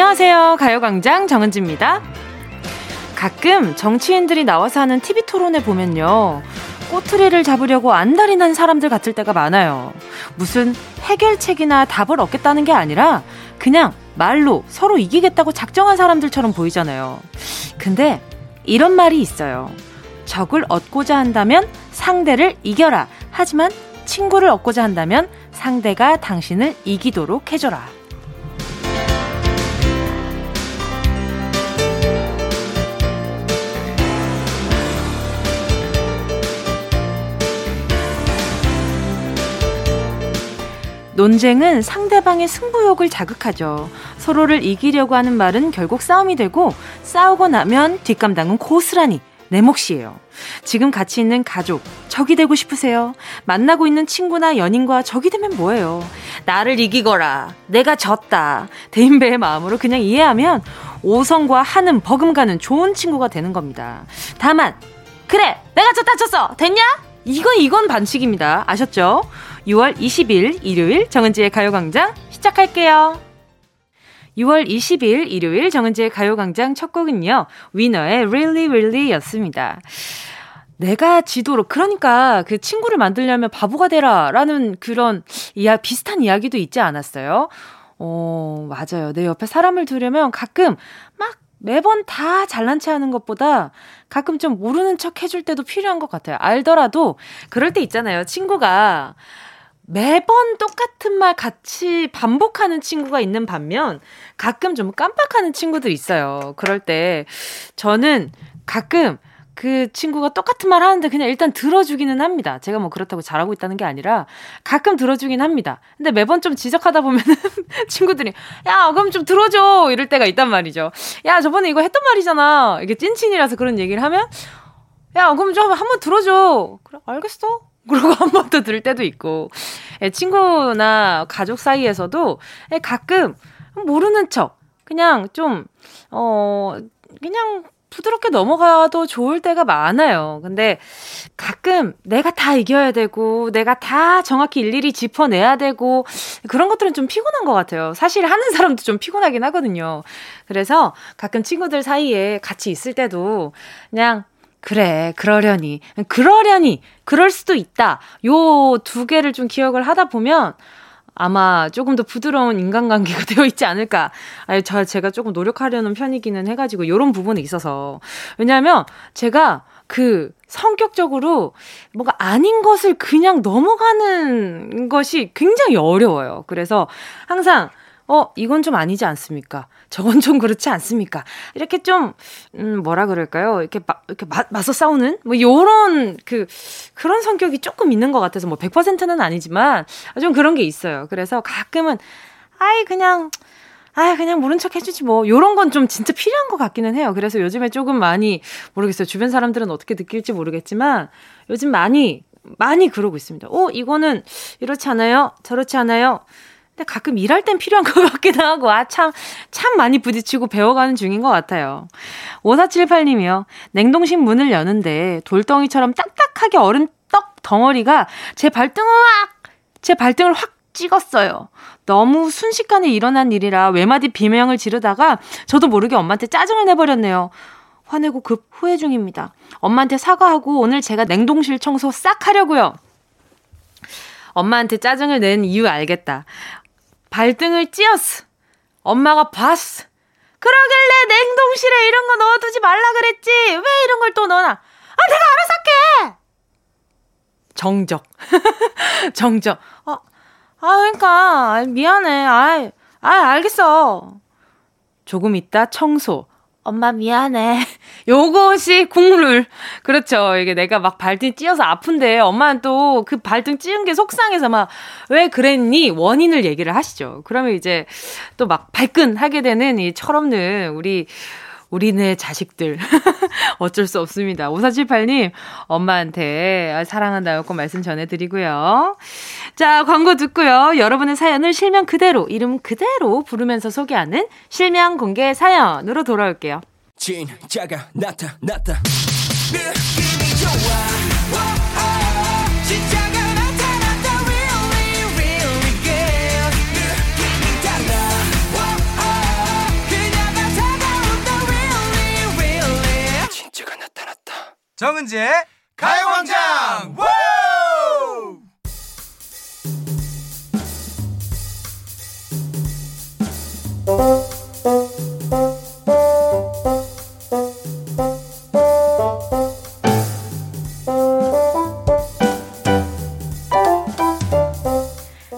안녕하세요. 가요광장 정은지입니다. 가끔 정치인들이 나와서 하는 TV 토론에 보면요. 꼬투리를 잡으려고 안달이 난 사람들 같을 때가 많아요. 무슨 해결책이나 답을 얻겠다는 게 아니라 그냥 말로 서로 이기겠다고 작정한 사람들처럼 보이잖아요. 근데 이런 말이 있어요. 적을 얻고자 한다면 상대를 이겨라. 하지만 친구를 얻고자 한다면 상대가 당신을 이기도록 해줘라. 논쟁은 상대방의 승부욕을 자극하죠. 서로를 이기려고 하는 말은 결국 싸움이 되고 싸우고 나면 뒷감당은 고스란히 내 몫이에요. 지금 같이 있는 가족, 적이 되고 싶으세요? 만나고 있는 친구나 연인과 적이 되면 뭐예요? 나를 이기거라. 내가 졌다. 대인배의 마음으로 그냥 이해하면 오성과 한음 버금가는 좋은 친구가 되는 겁니다. 다만, 그래! 내가 졌다 졌어! 됐냐? 이건 이건 반칙입니다. 아셨죠? 6월 20일 일요일 정은지의 가요광장 시작할게요. 6월 20일 일요일 정은지의 가요광장 첫 곡은요. 위너의 Really Really 였습니다. 내가 지도로, 그러니까 그 친구를 만들려면 바보가 되라 라는 그런 이야, 비슷한 이야기도 있지 않았어요? 어, 맞아요. 내 옆에 사람을 두려면 가끔 막 매번 다 잘난 체 하는 것보다 가끔 좀 모르는 척 해줄 때도 필요한 것 같아요. 알더라도 그럴 때 있잖아요. 친구가 매번 똑같은 말 같이 반복하는 친구가 있는 반면 가끔 좀 깜빡하는 친구들 있어요. 그럴 때 저는 가끔 그 친구가 똑같은 말 하는데 그냥 일단 들어주기는 합니다. 제가 뭐 그렇다고 잘하고 있다는 게 아니라 가끔 들어주긴 합니다. 근데 매번 좀 지적하다 보면은 친구들이 야, 그럼 좀 들어줘! 이럴 때가 있단 말이죠. 야, 저번에 이거 했던 말이잖아. 이게 찐친이라서 그런 얘기를 하면 야, 그럼 좀 한번 들어줘. 그래, 알겠어. 그러고 한 번 더 들을 때도 있고. 예, 친구나 가족 사이에서도 예, 가끔 모르는 척, 그냥 좀, 어, 그냥 부드럽게 넘어가도 좋을 때가 많아요. 근데 가끔 내가 다 이겨야 되고, 내가 다 정확히 일일이 짚어내야 되고, 그런 것들은 좀 피곤한 것 같아요. 사실 하는 사람도 좀 피곤하긴 하거든요. 그래서 가끔 친구들 사이에 같이 있을 때도 그냥 그래, 그러려니. 그러려니. 그럴 수도 있다. 요 두 개를 좀 기억을 하다 보면 아마 조금 더 부드러운 인간관계가 되어 있지 않을까. 아니, 저, 제가 조금 노력하려는 편이기는 해가지고, 요런 부분에 있어서. 왜냐하면, 제가 그 성격적으로 뭔가 아닌 것을 그냥 넘어가는 것이 굉장히 어려워요. 그래서 항상, 어, 이건 좀 아니지 않습니까? 저건 좀 그렇지 않습니까? 이렇게 좀, 음, 뭐라 그럴까요? 이렇게 마, 이렇게 마, 맞서 싸우는? 뭐, 요런, 그, 그런 성격이 조금 있는 것 같아서, 뭐, 100%는 아니지만, 좀 그런 게 있어요. 그래서 가끔은, 아이, 그냥, 아, 그냥 모른 척 해주지 뭐. 요런 건 좀 진짜 필요한 것 같기는 해요. 그래서 요즘에 조금 많이, 모르겠어요. 주변 사람들은 어떻게 느낄지 모르겠지만, 요즘 많이, 많이 그러고 있습니다. 어, 이거는 이렇지 않아요? 저렇지 않아요? 근데 가끔 일할 땐 필요한 것 같기도 하고, 아, 참, 참 많이 부딪히고 배워가는 중인 것 같아요. 5478님이요. 냉동식 문을 여는데 돌덩이처럼 딱딱하게 얼은 떡 덩어리가 제 발등을 확, 제 발등을 확 찍었어요. 너무 순식간에 일어난 일이라 외마디 비명을 지르다가 저도 모르게 엄마한테 짜증을 내버렸네요. 화내고 급 후회 중입니다. 엄마한테 사과하고 오늘 제가 냉동실 청소 싹 하려고요. 엄마한테 짜증을 낸 이유 알겠다. 발등을 찧었어. 엄마가 봤어. 그러길래 냉동실에 이런 거 넣어두지 말라 그랬지. 왜 이런 걸 또 넣어놔? 아, 내가 알아서 할게! 정적. 정적. 어, 아, 그러니까. 미안해. 아, 아, 알겠어. 조금 있다 청소. 엄마 미안해. 요것이 국룰. 그렇죠. 이게 내가 막 발등 찧어서 아픈데 엄마는 또 그 발등 찧은 게 속상해서 막 왜 그랬니? 원인을 얘기를 하시죠. 그러면 이제 또 막 발끈하게 되는 이 철없는 우리 우리네 자식들. 어쩔 수 없습니다. 5478님, 엄마한테 사랑한다고 꼭 말씀 전해드리고요. 자, 광고 듣고요. 여러분의 사연을 실명 그대로, 이름 그대로 부르면서 소개하는 실명 공개 사연으로 돌아올게요. 진짜가 나타났다. 느낌이 좋아. 진짜 정은지의 가요광장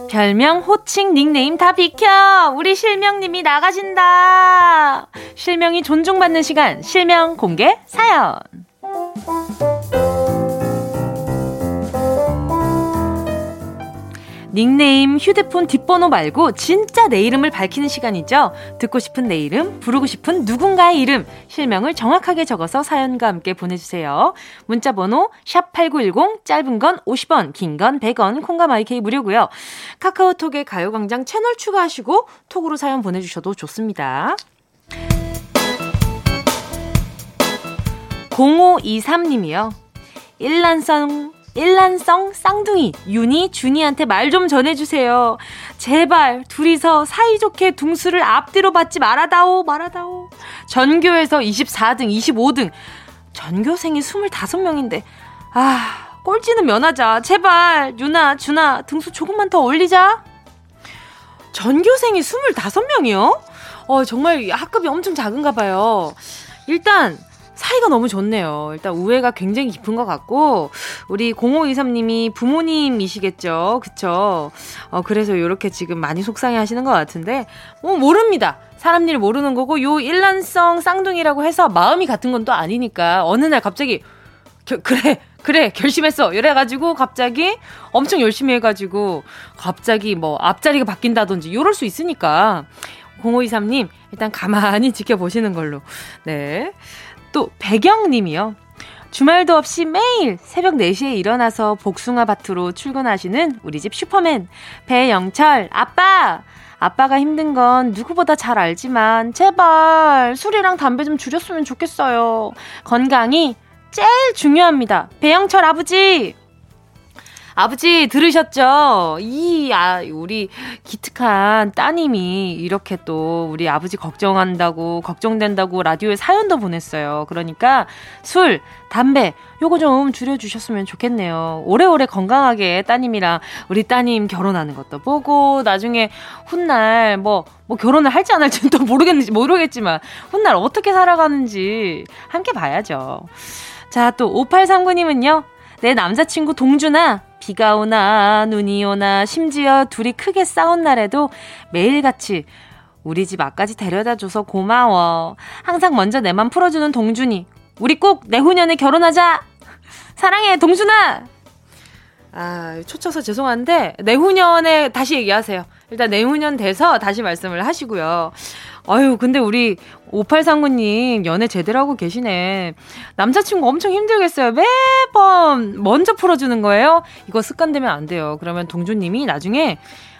별명, 호칭, 닉네임 다 비켜! 우리 실명님이 나가신다! 실명이 존중받는 시간, 실명 공개 사연! 닉네임, 휴대폰 뒷번호 말고 진짜 내 이름을 밝히는 시간이죠. 듣고 싶은 내 이름, 부르고 싶은 누군가의 이름, 실명을 정확하게 적어서 사연과 함께 보내주세요. 문자번호 샵8910, 짧은 건 50원, 긴 건 100원, 콩과 마이케이 무료고요. 카카오톡에 가요광장 채널 추가하시고 톡으로 사연 보내주셔도 좋습니다. 0523님이요. 일란성 일란성 쌍둥이 윤이 준이한테 말 좀 전해주세요. 제발 둘이서 사이좋게 둥수를 앞뒤로 받지 말아다오 말아다오. 전교에서 24등 25등 전교생이 25명인데 아 꼴찌는 면하자. 제발 유나 준아 등수 조금만 더 올리자. 전교생이 25명이요? 어 정말 학급이 엄청 작은가 봐요. 일단 사이가 너무 좋네요. 일단 우애가 굉장히 깊은 것 같고, 우리 0523님이 부모님이시겠죠. 그쵸? 어, 그래서 이렇게 지금 많이 속상해 하시는 것 같은데, 뭐, 모릅니다. 사람 일 모르는 거고, 요 일란성 쌍둥이라고 해서 마음이 같은 건 또 아니니까, 어느 날 갑자기, 겨, 그래, 그래, 결심했어. 이래가지고 갑자기 엄청 열심히 해가지고, 갑자기 뭐 앞자리가 바뀐다든지, 이럴 수 있으니까, 0523님, 일단 가만히 지켜보시는 걸로. 네. 또 배경님이요. 주말도 없이 매일 새벽 4시에 일어나서 복숭아 밭으로 출근하시는 우리 집 슈퍼맨 배영철 아빠 아빠가 힘든 건 누구보다 잘 알지만 제발 술이랑 담배 좀 줄였으면 좋겠어요. 건강이 제일 중요합니다. 배영철 아버지 아버지 들으셨죠? 이, 아, 우리 기특한 따님이 이렇게 또 우리 아버지 걱정한다고, 걱정된다고 라디오에 사연도 보냈어요. 그러니까 술, 담배, 요거 좀 줄여주셨으면 좋겠네요. 오래오래 건강하게 따님이랑 우리 따님 결혼하는 것도 보고, 나중에 훗날 뭐, 뭐 결혼을 할지 안 할지는 또 모르겠는지, 모르겠지만, 훗날 어떻게 살아가는지 함께 봐야죠. 자, 또 5839님은요, 내 남자친구 동준아, 비가 오나 눈이 오나 심지어 둘이 크게 싸운 날에도 매일같이 우리 집 앞까지 데려다 줘서 고마워. 항상 먼저 내 맘 풀어주는 동준이. 우리 꼭 내후년에 결혼하자! 사랑해, 동준아! 아, 초쳐서 죄송한데, 내후년에 다시 얘기하세요. 일단 내후년 돼서 다시 말씀을 하시고요. 아유, 근데 우리 5839님 연애 제대로 하고 계시네. 남자친구 엄청 힘들겠어요. 매번 먼저 풀어주는 거예요? 이거 습관되면 안 돼요. 그러면 동주님이 나중에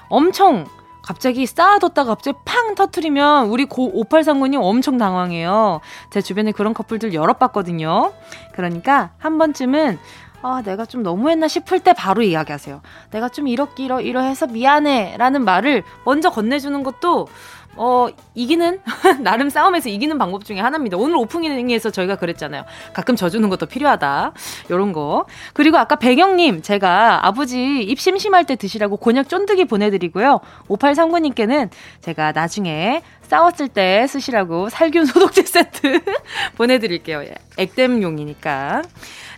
엄청 갑자기 쌓아뒀다가 갑자기 팡 터트리면 우리 고 5839님 엄청 당황해요. 제 주변에 그런 커플들 여러 봤거든요. 그러니까 한 번쯤은 아, 내가 좀 너무했나 싶을 때 바로 이야기하세요. 내가 좀 이렇게 이러 이러해서 미안해 라는 말을 먼저 건네주는 것도 어, 이기는, 나름 싸움에서 이기는 방법 중에 하나입니다. 오늘 오프닝에서 저희가 그랬잖아요. 가끔 져주는 것도 필요하다. 요런 거. 그리고 아까 배경님, 제가 아버지 입 심심할 때 드시라고 곤약 쫀득이 보내드리고요. 5839님께는 제가 나중에 싸웠을 때 쓰시라고 살균 소독제 세트 보내드릴게요. 예, 액땜용이니까.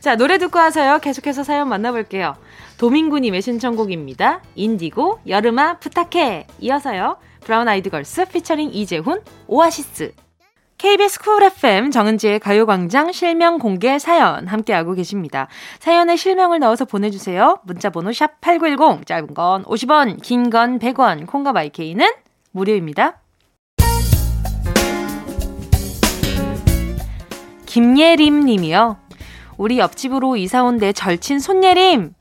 자, 노래 듣고 와서요. 계속해서 사연 만나볼게요. 도민구님의 신청곡입니다. 인디고, 여름아, 부탁해. 이어서요. 브라운 아이드 걸스 피처링 이재훈 오아시스 KBS Cool FM 정은지의 가요광장 실명 공개 사연 함께하고 계십니다. 사연에 실명을 넣어서 보내주세요. 문자번호 샵8910 짧은 건 50원 긴 건 100원 콩과 My K는 무료입니다. 김예림 님이요. 우리 옆집으로 이사 온 내 절친 손예림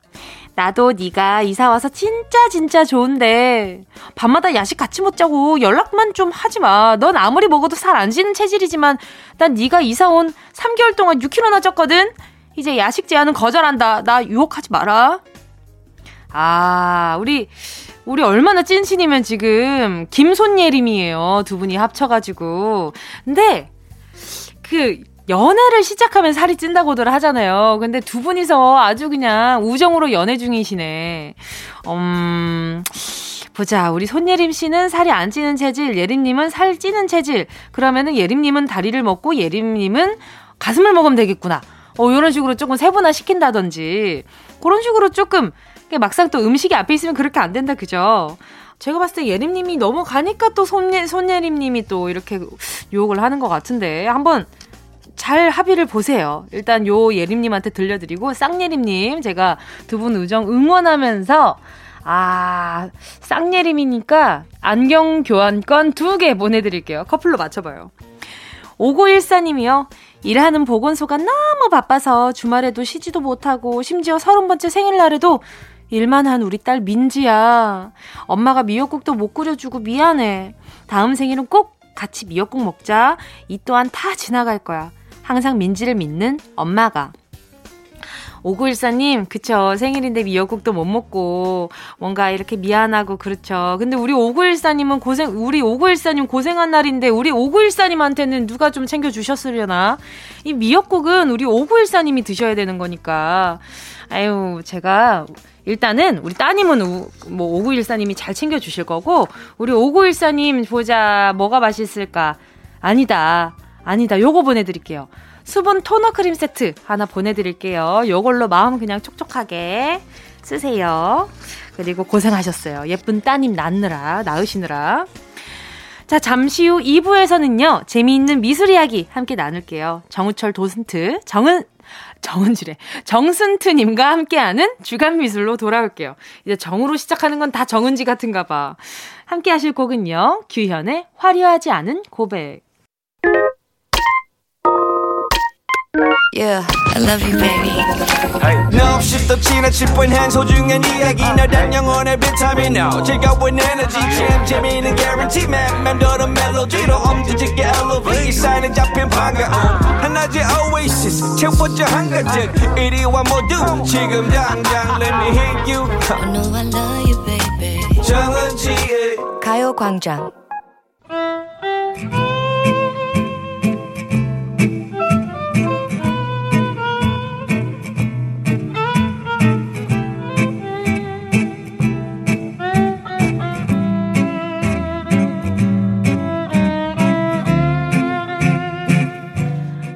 나도 네가 이사 와서 진짜 진짜 좋은데 밤마다 야식 같이 먹자고 연락만 좀 하지 마. 넌 아무리 먹어도 살 안 찌는 체질이지만 난 네가 이사 온 3개월 동안 6kg나 쪘거든. 이제 야식 제한은 거절한다. 나 유혹하지 마라. 아, 우리 우리 얼마나 찐친이면 지금 김손예림이에요. 두 분이 합쳐가지고. 근데 그 연애를 시작하면 살이 찐다고들 하잖아요. 근데 두 분이서 아주 그냥 우정으로 연애 중이시네. 음, 보자. 우리 손예림 씨는 살이 안 찌는 체질, 예림님은 살 찌는 체질. 그러면은 예림님은 다리를 먹고 예림님은 가슴을 먹으면 되겠구나. 어, 이런 식으로 조금 세분화 시킨다든지. 그런 식으로 조금, 막상 또 음식이 앞에 있으면 그렇게 안 된다, 그죠? 제가 봤을 때 예림님이 넘어가니까 또 손예, 손예림님이 또 이렇게 유혹을 하는 것 같은데. 한번 잘 합의를 보세요. 일단 요 예림님한테 들려드리고, 쌍예림님, 제가 두 분 우정 응원하면서 아, 쌍예림이니까 안경 교환권 두 개 보내드릴게요. 커플로 맞춰봐요. 5914님이요. 일하는 보건소가 너무 바빠서 주말에도 쉬지도 못하고 심지어 서른 번째 생일날에도 일만 한 우리 딸 민지야. 엄마가 미역국도 못 끓여주고 미안해. 다음 생일은 꼭 같이 미역국 먹자. 이 또한 다 지나갈 거야. 항상 민지를 믿는 엄마가. 5914님, 그쵸. 생일인데 미역국도 못 먹고, 뭔가 이렇게 미안하고, 그렇죠. 근데 우리 5914님은 고생, 우리 5914님 고생한 날인데, 우리 5914님한테는 누가 좀 챙겨주셨으려나? 이 미역국은 우리 5914님이 드셔야 되는 거니까. 아유, 제가, 일단은 우리 따님은 우, 뭐 5914님이 잘 챙겨주실 거고, 우리 5914님 보자, 뭐가 맛있을까? 아니다. 아니다. 요거 보내드릴게요. 수분 토너 크림 세트 하나 보내드릴게요. 요걸로 마음 그냥 촉촉하게 쓰세요. 그리고 고생하셨어요. 예쁜 따님 낳느라, 낳으시느라. 자, 잠시 후 2부에서는요, 재미있는 미술 이야기 함께 나눌게요. 정우철 도슨트, 정은, 정은지래. 정순트님과 함께하는 주간 미술로 돌아올게요. 이제 정으로 시작하는 건 다 정은지 같은가 봐. 함께 하실 곡은요, 규현의 화려하지 않은 고백. Yeah, I love you, baby. No, 없이 또 지나칠 뻔한 소중한 이야기. 너란 영혼의 비타민. O 즐거운 에너지. 참 재미있는 guarantee. man 맘대로 멜로디로 엄지짓게 elevate 사인은 잡힌 반가움 하나의 oasis. 채워져 한가득. 이리와 모두. 지금 당장 let me hit you. I know I love you, baby. 정은지의 가요광장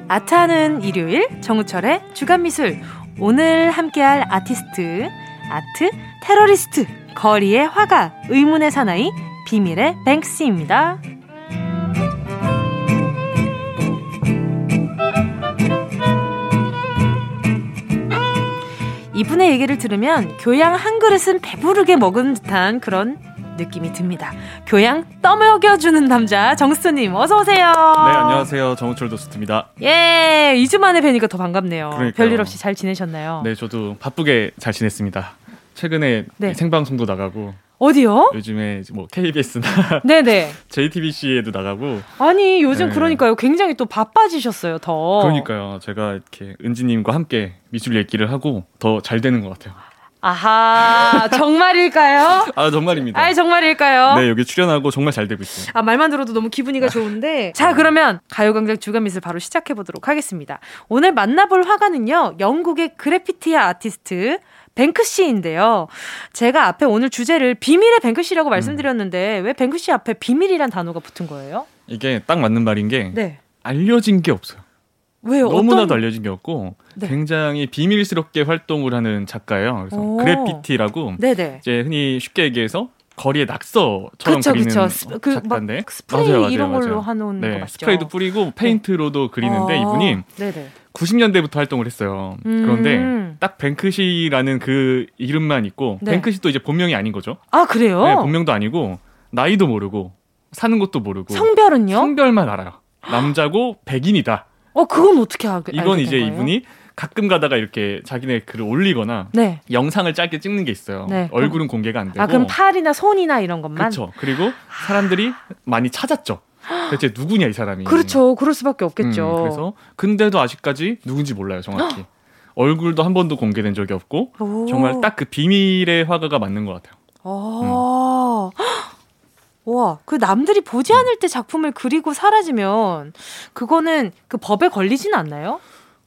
아트하는 일요일 정우철의 주간미술 오늘 함께할 아티스트 아트 테러리스트 거리의 화가 의문의 사나이 비밀의 뱅크스입니다. 이분의 얘기를 들으면 교양 한 그릇은 배부르게 먹은 듯한 그런 느낌이 듭니다. 교양 떠먹여주는 남자 정수님 어서 오세요. 네 안녕하세요 정우철 도스트입니다. 예 2주 만에 뵈니까 더 반갑네요. 그러니까요. 별일 없이 잘 지내셨나요? 네 저도 바쁘게 잘 지냈습니다. 최근에 네. 생방송도 나가고 어디요? 요즘에 뭐 KBS나 네네 JTBC에도 나가고 아니 요즘 네. 그러니까요 굉장히 또 바빠지셨어요 더 그러니까요 제가 이렇게 은지님과 함께 미술 얘기를 하고 더 잘 되는 것 같아요. 아하, 정말일까요? 아, 정말입니다. 아, 정말일까요? 네, 여기 출연하고 정말 잘 되고 있어요. 아, 말만 들어도 너무 기분이가 좋은데. 자, 그러면 가요광장 주간미술 바로 시작해 보도록 하겠습니다. 오늘 만나볼 화가는요, 영국의 그래피티 아티스트, 뱅크시인데요. 제가 앞에 오늘 주제를 비밀의 뱅크시라고 말씀드렸는데, 음. 왜 뱅크시 앞에 비밀이란 단어가 붙은 거예요? 이게 딱 맞는 말인 게, 네. 알려진 게 없어요. 왜요? 너무나도 어떤... 알려진 게 없고 네. 굉장히 비밀스럽게 활동을 하는 작가예요. 그래서 오. 그래피티라고 네네. 이제 흔히 쉽게 얘기해서 거리에 낙서처럼 그쵸, 그리는 그쵸. 그 작가인데 스프레이 맞아요, 맞아요, 이런 걸로 맞아요. 하는 네? 스프레이도 뿌리고 페인트로도 네. 그리는데 아. 이분이 네네. 90년대부터 활동을 했어요. 음. 그런데 딱 뱅크시라는 그 이름만 있고 네. 뱅크시도 이제 본명이 아닌 거죠. 아 그래요? 네, 본명도 아니고 나이도 모르고 사는 것도 모르고 성별은요? 성별만 알아요. 남자고 백인이다. 어, 그건 어떻게 하, 이건 이제 거예요? 이분이 가끔 가다가 이렇게 자기네 글을 올리거나 네. 영상을 짧게 찍는 게 있어요. 네. 얼굴은 공개가 안 되고. 아, 그럼 팔이나 손이나 이런 것만? 그렇죠. 그리고 사람들이 많이 찾았죠. 대체 누구냐 이 사람이. 그렇죠. 그럴 수밖에 없겠죠. 음, 그래서 근데도 아직까지 누군지 몰라요, 정확히. 얼굴도 한 번도 공개된 적이 없고 오. 정말 딱 그 비밀의 화가가 맞는 것 같아요. 음. 와, 그 남들이 보지 않을 때 작품을 그리고 사라지면 그거는 그 법에 걸리진 않나요?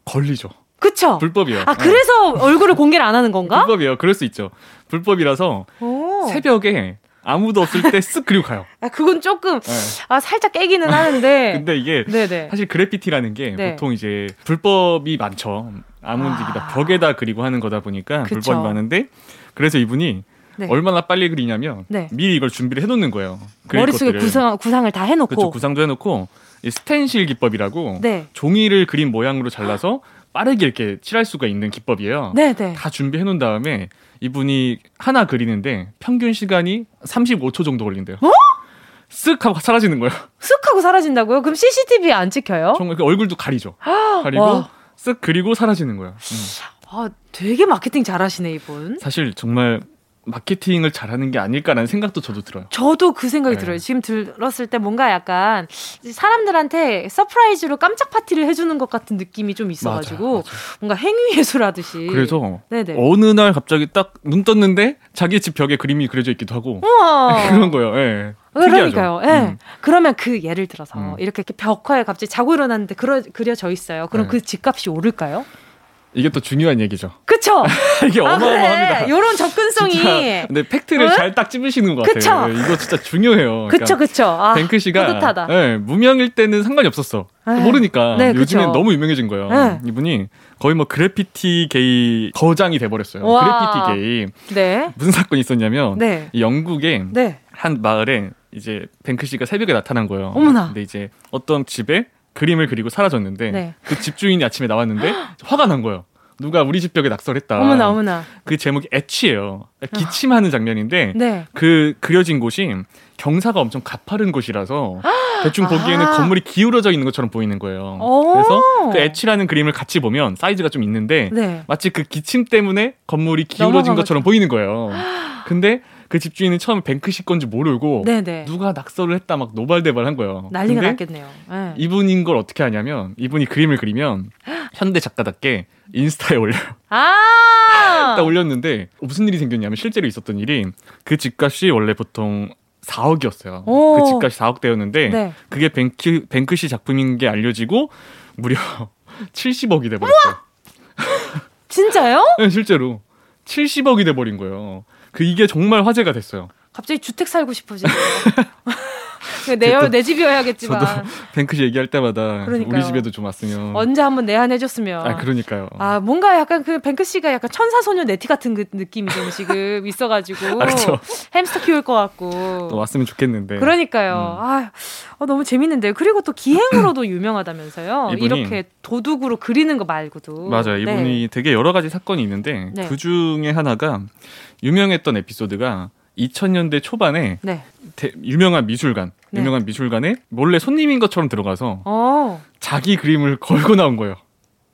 걸리죠. 그쵸? 불법이에요. 아, 그래서 네. 얼굴을 공개를 안 하는 건가? 불법이에요. 그럴 수 있죠. 불법이라서 오. 새벽에 아무도 없을 때 쓱 그리고 가요. 아, 그건 조금, 네. 아, 살짝 깨기는 하는데. 근데 이게 네네. 사실 그래피티라는 게 네. 보통 이제 불법이 많죠. 아무 움직이다 아. 벽에다 그리고 하는 거다 보니까 그쵸. 불법이 많은데 그래서 이분이 네. 얼마나 빨리 그리냐면 네. 미리 이걸 준비를 해놓는 거예요. 머릿속에 구상, 구상을 다 해놓고. 그렇죠. 구상도 해놓고 이 스텐실 기법이라고 네. 종이를 그린 모양으로 잘라서 빠르게 이렇게 칠할 수가 있는 기법이에요. 네네. 네. 다 준비해 놓은 다음에 이분이 하나 그리는데 평균 시간이 35초 정도 걸린대요. 어? 쓱 하고 사라지는 거예요. 쓱 하고 사라진다고요? 그럼 CCTV에 안 찍혀요? 정말 그 얼굴도 가리죠. 가리고 와. 쓱 그리고 사라지는 거예요. 음. 아, 되게 마케팅 잘하시네 이분. 사실 정말 마케팅을 잘하는 게 아닐까라는 생각도 저도 들어요. 저도 그 생각이 네. 들어요. 지금 들었을 때 뭔가 약간 사람들한테 surprise로 깜짝 파티를 해주는 것 같은 느낌이 좀 있어가지고 맞아요, 맞아요. 뭔가 행위 예술 하듯이. 그래서 네네. 어느 날 갑자기 딱 눈 떴는데 자기 집 벽에 그림이 그려져 있기도 하고. 그런 거예요. 예. 그러니까요. 예. 네. 그러면 그 예를 들어서 음. 이렇게, 벽화에 갑자기 자고 일어났는데 그러, 그려져 있어요. 그럼 네. 그 집값이 오를까요? 이게 또 중요한 얘기죠. 그쵸? 이게 아, 어마어마합니다. 그래. 이런 접근성이. 진짜, 근데 팩트를 어? 잘딱 찝으시는 것 그쵸? 같아요. 이거 진짜 중요해요. 그쵸, 그러니까 그쵸. 아, 뱅크 씨가 네, 무명일 때는 상관이 없었어. 에이. 네. 모르니까 네, 요즘엔 너무 유명해진 거예요. 네. 이분이 거의 뭐 그래피티 게이 거장이 돼버렸어요. 와. 그래피티 게이. 네. 무슨 사건이 있었냐면 네. 영국의 네. 한 마을에 이제 뱅크 씨가 새벽에 나타난 거예요. 어머나. 근데 이제 어떤 집에 그림을 그리고 사라졌는데 네. 그 집주인이 아침에 나왔는데 화가 난 거예요. 누가 우리 집 벽에 낙서했다. 어머나 어머나. 그 제목이 애취예요. 기침하는 장면인데 네. 그 그려진 곳이 경사가 엄청 가파른 곳이라서 대충 보기에는 아~ 건물이 기울어져 있는 것처럼 보이는 거예요. 그래서 그 애취라는 그림을 같이 보면 사이즈가 좀 있는데 네. 마치 그 기침 때문에 건물이 기울어진 것처럼 보이는 거예요. 근데 그 집주인은 처음에 뱅크시 건지 모르고 네네. 누가 낙서를 했다 막 노발대발한 거예요. 난리가 났겠네요. 네. 이분인 걸 어떻게 하냐면 이분이 그림을 그리면 현대 작가답게 인스타에 올려요. 아~ 딱 올렸는데 무슨 일이 생겼냐면 실제로 있었던 일이 그 집값이 원래 보통 4억이었어요. 오. 그 집값이 4억대였는데 네. 그게 뱅크 뱅크시 작품인 게 알려지고 무려 70억이 돼 버렸어요. 진짜요? 네, 실제로 70억이 돼 버린 거예요. 그 이게 정말 화제가 됐어요. 갑자기 주택 살고 싶어지네요. 내, 내 집이어야겠지만. 저도 뱅크시 얘기할 때마다 그러니까요. 우리 집에도 좀 왔으면. 언제 한번 내한해줬으면. 아, 그러니까요. 아, 뭔가 약간 그 뱅크시가 약간 천사소녀 네티 같은 그 느낌이 좀 지금 있어가지고. 아, 그렇죠. 햄스터 키울 것 같고. 또 왔으면 좋겠는데. 그러니까요. 음. 아, 어, 너무 재밌는데요. 그리고 또 기행으로도 유명하다면서요. 이렇게 도둑으로 그리는 거 말고도. 맞아요. 이분이 네. 되게 여러 가지 사건이 있는데 네. 그 중에 하나가 유명했던 에피소드가 2000년대 초반에 네. 대, 유명한 미술관, 네. 유명한 미술관에 몰래 손님인 것처럼 들어가서 어. 자기 그림을 걸고 나온 거예요.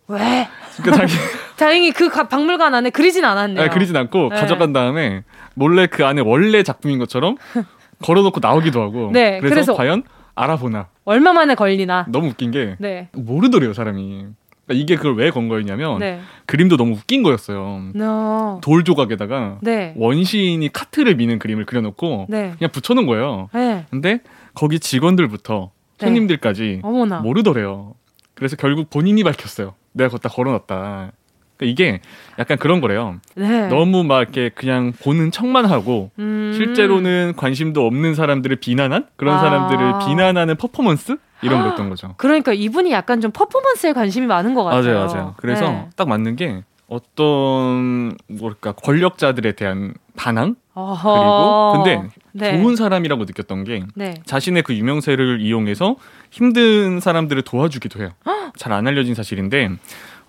왜? 그러니까 자기 다행히 그 박물관 안에 그리진 않았네요. 네, 그리진 않고 네. 가져간 다음에 몰래 그 안에 원래 작품인 것처럼 걸어놓고 나오기도 하고. 네, 그래서, 그래서 과연 알아보나. 얼마 만에 걸리나. 너무 웃긴 게 네. 모르더래요 사람이. 그러니까 이게 그걸 왜 건 거였냐면 네. 그림도 너무 웃긴 거였어요. No. 돌 조각에다가 네. 원시인이 카트를 미는 그림을 그려놓고 네. 그냥 붙여놓은 거예요. 네. 근데 거기 직원들부터 네. 손님들까지 모르더래요. 그래서 결국 본인이 밝혔어요. 내가 걷다 걸어놨다. 그러니까 이게 약간 그런 거래요. 네. 너무 막 이렇게 그냥 보는 척만 하고 음... 실제로는 관심도 없는 사람들을 비난한 그런 아... 사람들을 비난하는 퍼포먼스 이런 거였던 거죠. 그러니까 이분이 약간 좀 퍼포먼스에 관심이 많은 것 같아요. 맞아요, 맞아요. 그래서 네. 딱 맞는 게 어떤 뭐랄까 권력자들에 대한 반항 어허... 그리고 근데 네. 좋은 사람이라고 느꼈던 게 네. 자신의 그 유명세를 이용해서 힘든 사람들을 도와주기도 해요. 잘 안 알려진 사실인데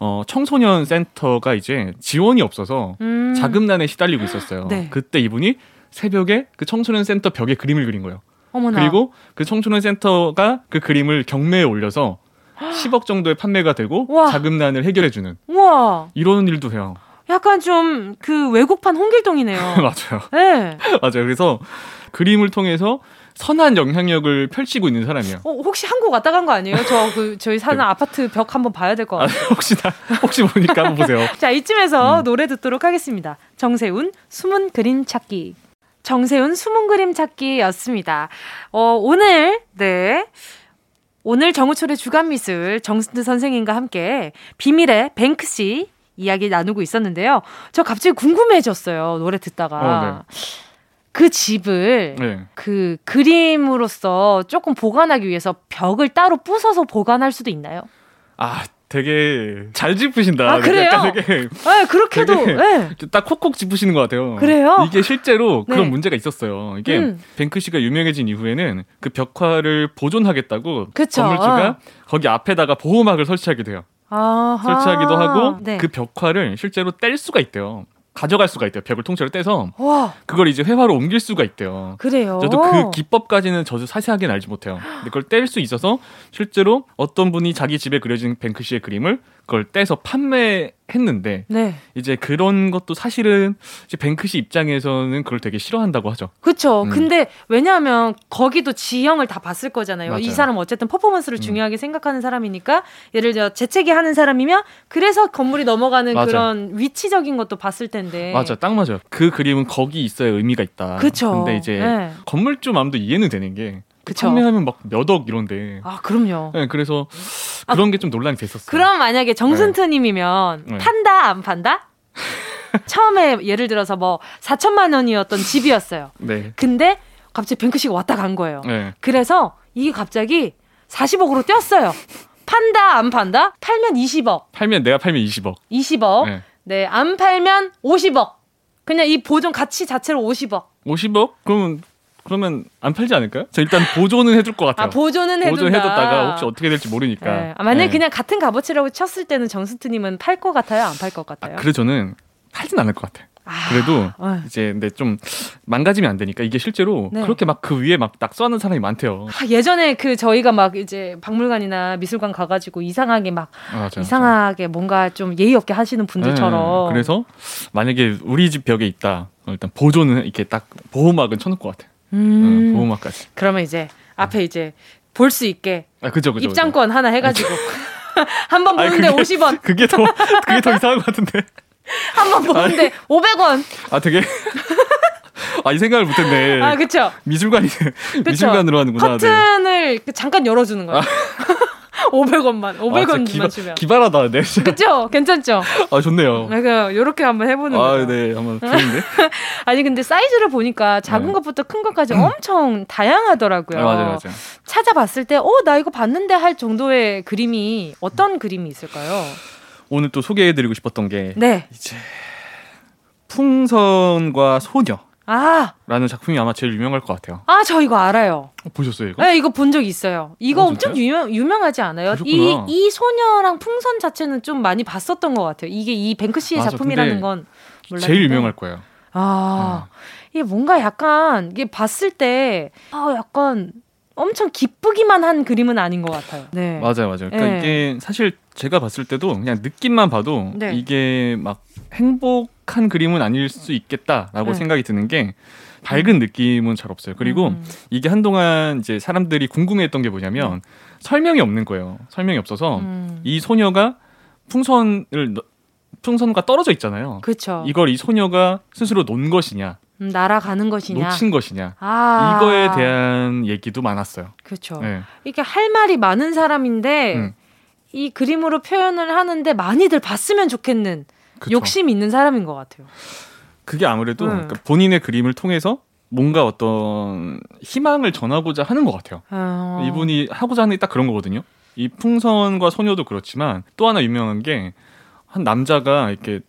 어, 청소년 센터가 이제 지원이 없어서 음... 자금난에 시달리고 있었어요. 네. 그때 이분이 새벽에 그 청소년 센터 벽에 그림을 그린 거예요. 어머나. 그리고 그 청소년 센터가 그 그림을 경매에 올려서 10억 정도의 판매가 되고 와. 자금난을 해결해주는 이런 일도 해요. 약간 좀 그 외국판 홍길동이네요. 맞아요. 네. 맞아요. 그래서 그림을 통해서 선한 영향력을 펼치고 있는 사람이에요. 어, 혹시 한국 왔다 간 거 아니에요? 저 그 저희 사는 네. 아파트 벽 한번 봐야 될 것 같아요. 아, 혹시 나 혹시 보니까 한번 보세요. 자 이쯤에서 음. 노래 듣도록 하겠습니다. 정세운 숨은 그림 찾기. 정세훈 숨은 그림 찾기였습니다. 어, 오늘, 네. 오늘 정우철의 주간 미술 정승트 선생님과 함께 비밀의 뱅크씨 이야기 나누고 있었는데요. 저 갑자기 궁금해졌어요. 노래 듣다가. 어, 네. 그 집을 네. 그 그림으로서 조금 보관하기 위해서 벽을 따로 부숴서 보관할 수도 있나요? 아, 되게 잘 짚으신다. 아, 그래요? 되게, 네, 그렇게도 네. 딱 콕콕 짚으시는 것 같아요. 그래요? 이게 실제로 네. 그런 문제가 있었어요. 이게 음. 뱅크시가 유명해진 이후에는 그 벽화를 보존하겠다고 그쵸? 건물주가 어. 거기 앞에다가 보호막을 설치하게 돼요. 아하. 설치하기도 하고 네. 그 벽화를 실제로 뗄 수가 있대요. 가져갈 수가 있대요. 벽을 통째로 떼서 와. 그걸 이제 회화로 옮길 수가 있대요. 그래요. 저도 그 기법까지는 저도 자세하게는 알지 못해요. 근데 그걸 뗄 수 있어서 실제로 어떤 분이 자기 집에 그려진 뱅크시의 그림을 그걸 떼서 판매 했는데 네. 이제 그런 것도 사실은 이제 뱅크시 입장에서는 그걸 되게 싫어한다고 하죠. 그렇죠. 음. 근데 왜냐하면 거기도 지형을 다 봤을 거잖아요. 맞아요. 이 사람은 어쨌든 퍼포먼스를 음. 중요하게 생각하는 사람이니까 예를 들어 재채기 하는 사람이면 그래서 건물이 넘어가는 맞아. 그런 위치적인 것도 봤을 텐데. 맞아, 딱 맞아요. 그 그림은 거기 있어야 의미가 있다. 그렇죠. 근데 이제 네. 건물주 마음도 이해는 되는 게 그쵸. 판매하면 막 몇 억 이런데. 아, 그럼요. 네, 그래서 아, 그런 게좀 논란이 됐었어요. 그럼 만약에 정순트님이면 네. 판다 안 판다? 처음에 예를 들어서 뭐 4천만 원이었던 집이었어요. 네. 근데 갑자기 뱅크시가 왔다 간 거예요. 네. 그래서 이게 갑자기 40억으로 뛰었어요. 판다 안 판다? 팔면 20억. 팔면 내가 팔면 20억. 20억. 네. 네, 안 팔면 50억. 그냥 이 보존 가치 자체로 50억. 50억? 그러면 그러면 안 팔지 않을까요? 저 일단 보존은 해줄 것 같아요. 아, 보존은 해둔다. 보존 해뒀다가 혹시 어떻게 될지 모르니까. 네. 아, 만약 네. 그냥 같은 값어치라고 쳤을 때는 정스트님은 팔 것 같아요? 안 팔 것 같아요? 아, 그래 저는 팔진 않을 것 같아요. 아, 그래도 어. 이제 근데 좀 망가지면 안 되니까 이게 실제로 네. 그렇게 막 그 위에 막 낙서하는 사람이 많대요. 아, 예전에 그 저희가 막 이제 박물관이나 미술관 가가지고 이상하게 막 아, 맞아, 이상하게 맞아. 뭔가 좀 예의 없게 하시는 분들처럼. 네, 그래서 만약에 우리 집 벽에 있다 일단 보존은 이렇게 딱 보호막은 쳐놓을 것 같아요. 음. 어, 보호막까지. 그러면 이제 앞에 이제 볼 수 있게 아, 그죠, 그죠, 입장권 그죠. 하나 해가지고 한 번 보는데 아니, 그게, 50원. 그게 더 그게 더 이상한 것 같은데. 한 번 보는데 아니, 500원. 아 되게. 아, 이 생각을 못했네. 아, 그쵸. 미술관이? 미술관으로 하는구나. 커튼을 네. 잠깐 열어주는 거야. 아. 500원만, 500원만 아, 기바, 주면. 기발하다, 네. 그죠? 괜찮죠? 아, 좋네요. 내가 요렇게 한번 해보는 아, 네, 한번 좋은데? 아니, 근데 사이즈를 보니까 작은 네. 것부터 큰 것까지 음. 엄청 다양하더라고요. 아, 맞아요, 맞아요. 찾아봤을 때, 어, 나 이거 봤는데 할 정도의 그림이 어떤 그림이 있을까요? 오늘 또 소개해드리고 싶었던 게. 네. 이제, 풍선과 소녀. 아. 라는 작품이 아마 제일 유명할 것 같아요. 아, 저 이거 알아요. 어, 보셨어요, 이거? 네, 이거 본 적 있어요. 이거 어, 엄청 유명, 유명하지 않아요? 이, 이 소녀랑 풍선 자체는 좀 많이 봤었던 것 같아요. 이게 이 뱅크시의 맞아, 작품이라는 건 몰랐는데. 제일 유명할 거예요. 아, 어. 이게 뭔가 약간, 이게 봤을 때, 아, 약간 엄청 기쁘기만 한 그림은 아닌 것 같아요. 네. 맞아요, 맞아요. 그러니까 네. 이게 사실 제가 봤을 때도 그냥 느낌만 봐도 네. 이게 막 행복 한 그림은 아닐 수 있겠다라고 네. 생각이 드는 게 밝은 음. 느낌은 잘 없어요. 그리고 음. 이게 한동안 이제 사람들이 궁금해했던 게 뭐냐면 음. 설명이 없는 거예요. 설명이 없어서 음. 이 소녀가 풍선을 풍선과 떨어져 있잖아요. 그렇죠. 이걸 이 소녀가 스스로 논 것이냐, 음, 날아가는 것이냐, 놓친 것이냐, 아. 이거에 대한 얘기도 많았어요. 그렇죠. 네. 이게 할 말이 많은 사람인데 음. 이 그림으로 표현을 하는데 많이들 봤으면 좋겠는 그쵸. 욕심 있는 사람인 것 같아요. 그게 아무래도 음. 그러니까 본인의 그림을 통해서 뭔가 어떤 희망을 전하고자 하는 것 같아요. 어. 이분이 하고자 하는 게 딱 그런 거거든요. 이 풍선과 소녀도 그렇지만 또 하나 유명한 게 한 남자가 이렇게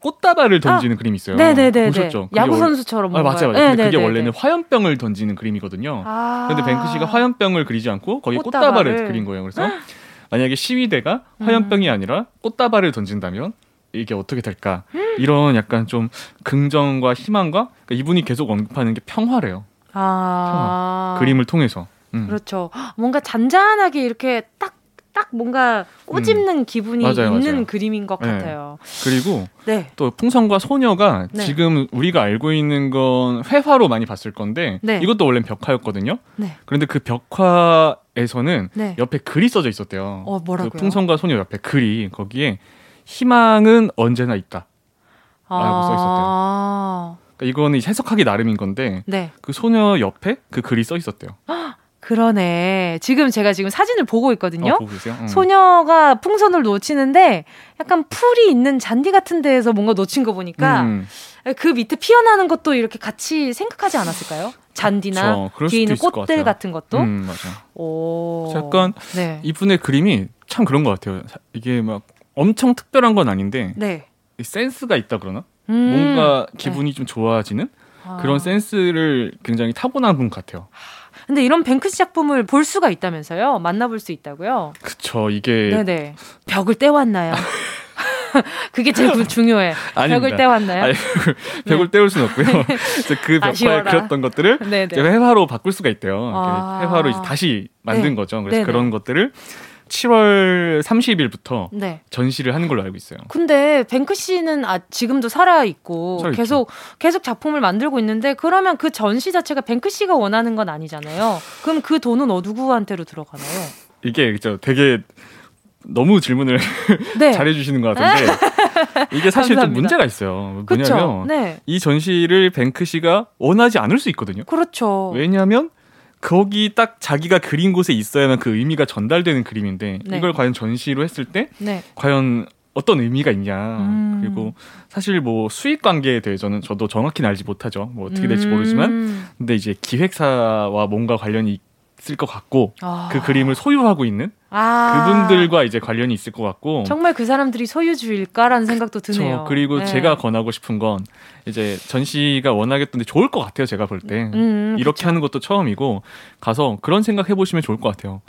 꽃다발을 던지는 아, 그림이 있어요. 네네네. 보셨죠? 야구 선수처럼. 아, 맞아요, 맞아요. 근데 네네네. 그게 원래는 화염병을 던지는 그림이거든요. 아~ 근데 뱅크시가 화염병을 그리지 않고 거기 꽃다발을, 꽃다발을 그린 거예요. 그래서 만약에 시위대가 화염병이 음. 아니라 꽃다발을 던진다면 이게 어떻게 될까? 이런 약간 좀 긍정과 희망과 그러니까 이분이 계속 언급하는 게 평화래요. 아~ 평화. 그림을 통해서. 음. 그렇죠. 뭔가 잔잔하게 이렇게 딱, 딱 뭔가 꼬집는 음. 기분이 맞아요, 있는 맞아요. 그림인 것 네. 같아요. 그리고 네. 또 풍선과 소녀가 네. 지금 우리가 알고 있는 건 회화로 많이 봤을 건데 네. 이것도 원래 벽화였거든요. 네. 그런데 그 벽화에서는 네. 옆에 글이 써져 있었대요. 어, 뭐라고요? 그 풍선과 소녀 옆에 글이 거기에 희망은 언제나 있다. 라고 아~ 써 있었대요. 그러니까 이거는 해석하기 나름인 건데 네. 그 소녀 옆에 그 글이 써 있었대요. 그러네. 지금 제가 지금 사진을 보고 있거든요. 어, 보고 음. 소녀가 풍선을 놓치는데 약간 풀이 있는 잔디 같은 데에서 뭔가 놓친 거 보니까 음. 그 밑에 피어나는 것도 이렇게 같이 생각하지 않았을까요? 잔디나 뒤에 있는 꽃들 같은 것도. 음, 맞아. 오. 약간 네. 이분의 그림이 참 그런 것 같아요. 이게 막 엄청 특별한 건 아닌데 네. 센스가 있다 그러나? 음. 뭔가 기분이 네. 좀 좋아지는 아. 그런 센스를 굉장히 타고난 분 같아요. 근데 이런 뱅크시 작품을 볼 수가 있다면서요? 만나볼 수 있다고요? 그쵸, 이게. 네네. 벽을 떼왔나요? 그게 제일 중요해. 아닙니다. 벽을 떼왔나요? 아니, 벽을 네. 떼울 수는 없고요. 그 벽화에 그렸던 것들을 이제 회화로 바꿀 수가 있대요. 아~ 회화로 이제 다시 만든 네. 거죠. 그래서 네네. 그런 것들을 7월 30일부터 네. 전시를 하는 걸로 알고 있어요. 근데 뱅크 씨는 아, 지금도 살아 있고 계속 계속 작품을 만들고 있는데 그러면 그 전시 자체가 뱅크 씨가 원하는 건 아니잖아요. 그럼 그 돈은 어 누구한테로 들어가나요? 이게 그죠 되게 너무 질문을 네. 잘해주시는 것 같은데 이게 사실 좀 문제가 있어요. 뭐냐면 네. 이 전시를 뱅크 씨가 원하지 않을 수 있거든요. 그렇죠. 왜냐하면 거기 딱 자기가 그린 곳에 있어야만 그 의미가 전달되는 그림인데 네. 이걸 과연 전시로 했을 때 네. 과연 어떤 의미가 있냐 음. 그리고 사실 뭐 수익 관계에 대해서는 저도 정확히는 알지 못하죠 뭐 어떻게 될지 음. 모르지만 근데 이제 기획사와 뭔가 관련이 있을 것 같고 아. 그 그림을 소유하고 있는 아. 그분들과 이제 관련이 있을 것 같고 정말 그 사람들이 소유주일까라는 생각도 드네요. 그리고 네. 제가 권하고 싶은 건 이제 전시가 원하겠던데 좋을 것 같아요. 제가 볼때 음, 음, 이렇게 그쵸. 하는 것도 처음이고 가서 그런 생각 해보시면 좋을 것 같아요.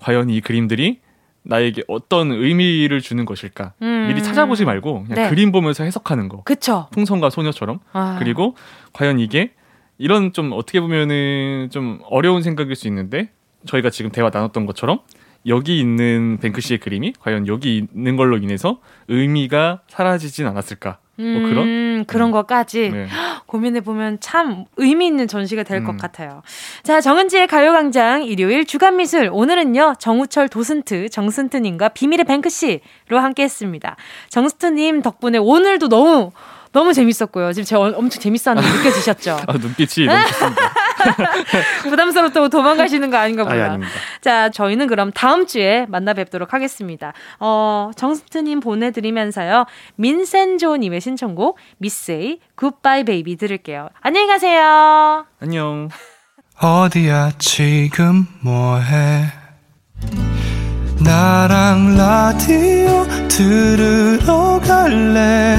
과연 이 그림들이 나에게 어떤 의미를 주는 것일까 음. 미리 찾아보지 말고 그냥 네. 그림 보면서 해석하는 거. 그쵸. 풍선과 소녀처럼 아. 그리고 과연 이게 이런 좀 어떻게 보면은 좀 어려운 생각일 수 있는데 저희가 지금 대화 나눴던 것처럼 여기 있는 뱅크시의 그림이 과연 여기 있는 걸로 인해서 의미가 사라지진 않았을까? 뭐 음, 그런 그런 음. 것까지 네. 고민해 보면 참 의미 있는 전시가 될것 음. 같아요. 자 정은지의 가요광장 일요일 주간 미술 오늘은요 정우철 도슨트 정슨트님과 비밀의 뱅크시로 함께했습니다. 정슨트님 덕분에 오늘도 너무 너무 재밌었고요. 지금 제가 엄청 재밌었는데 느껴지셨죠? 아, 눈빛이 너무 좋습니다. 부담스럽다고 도망가시는 거 아닌가 보다. 아니, 자, 저희는 그럼 다음 주에 만나 뵙도록 하겠습니다. 어, 정스트님 보내드리면서요. 민센조님의 신청곡 miss A Good-bye Baby 들을게요. 안녕히 가세요. 안녕. 어디야 지금 뭐해? 나랑 라디오 들으러 갈래?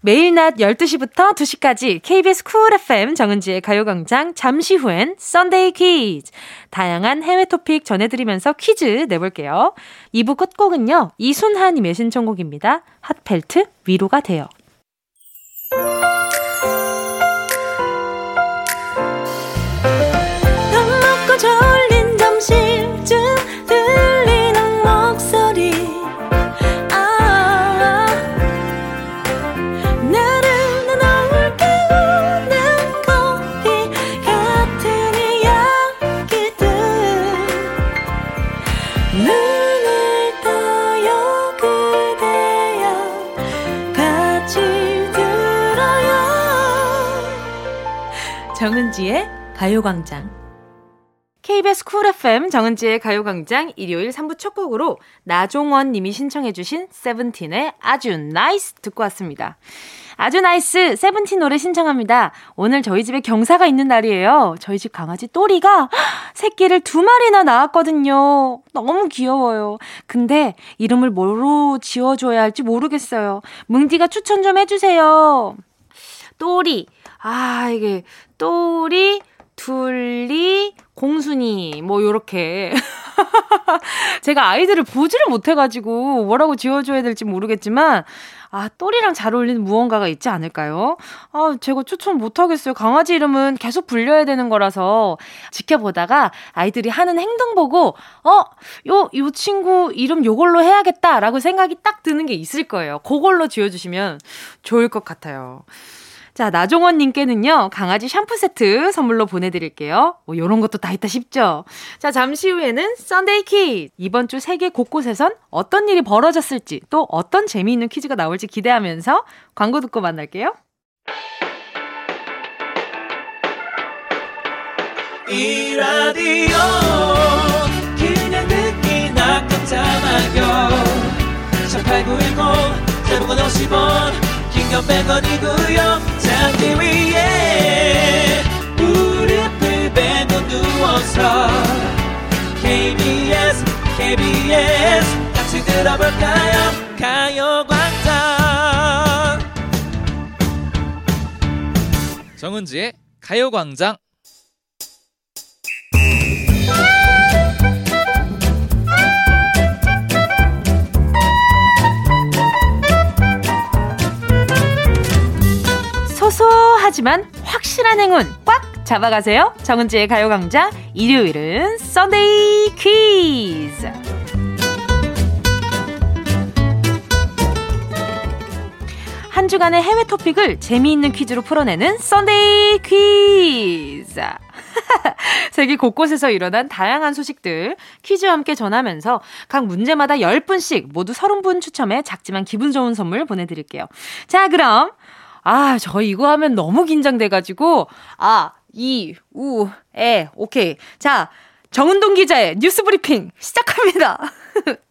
매일 낮 12시부터 2시까지 KBS Cool FM 정은지의 가요광장 잠시 후엔 Sunday 퀴즈. 다양한 해외 토픽 전해드리면서 퀴즈 내볼게요. 2부 끝곡은요. 이순하님의 신청곡입니다. 핫펠트 위로가 돼요. 정은지의 가요광장. KBS Cool FM 정은지의 가요광장 일요일 3부 첫 곡으로 나종원 님이 신청해주신 세븐틴의 아주 nice 듣고 왔습니다. 아주 nice 세븐틴 노래 신청합니다. 오늘 저희 집에 경사가 있는 날이에요. 저희 집 강아지 또리가 새끼를 두 마리나 낳았거든요. 너무 귀여워요. 근데 이름을 뭐로 지어줘야 할지 모르겠어요. 뭉디가 추천 좀 해주세요. 또리. 아, 이게 또리, 둘리, 공순이 뭐 요렇게 제가 아이들을 보지를 못해가지고 뭐라고 지어줘야 될지 모르겠지만, 아, 똘이랑 잘 어울리는 무언가가 있지 않을까요? 아, 제가 추천 못하겠어요. 강아지 이름은 계속 불려야 되는 거라서 지켜보다가 아이들이 하는 행동 보고, 어, 요, 요 친구 이름 요걸로 해야겠다라고 생각이 딱 드는 게 있을 거예요. 그걸로 지어주시면 좋을 것 같아요. 자, 나종원님께는요, 강아지 샴푸 세트 선물로 보내드릴게요. 뭐, 요런 것도 다 있다 싶죠? 자, 잠시 후에는 Sunday 퀴즈. 이번 주 세계 곳곳에선 어떤 일이 벌어졌을지, 또 어떤 재미있는 퀴즈가 나올지 기대하면서 광고 듣고 만날게요. 이 라디오 그냥 듣기나 깜짝마요 18910 대목원 50원 긴건 100원이고요 잠기 위에 무릎을 베고 누워서 KBS KBS 같이 들어볼까요? 가요광장. 정은지의 가요광장 소소하지만 확실한 행운 꽉 잡아가세요. 정은지의 가요광장 일요일은 Sunday 퀴즈. 한 주간의 해외 토픽을 재미있는 퀴즈로 풀어내는 Sunday 퀴즈. 세계 곳곳에서 일어난 다양한 소식들 퀴즈와 함께 전하면서 각 문제마다 10분씩 모두 30분 추첨해 작지만 기분 좋은 선물 보내드릴게요. 자, 그럼 아, 저 이거 하면 너무 긴장돼가지고, 아, 이, 우, 에, 오케이. 자, 정은동 기자의 뉴스 브리핑 시작합니다.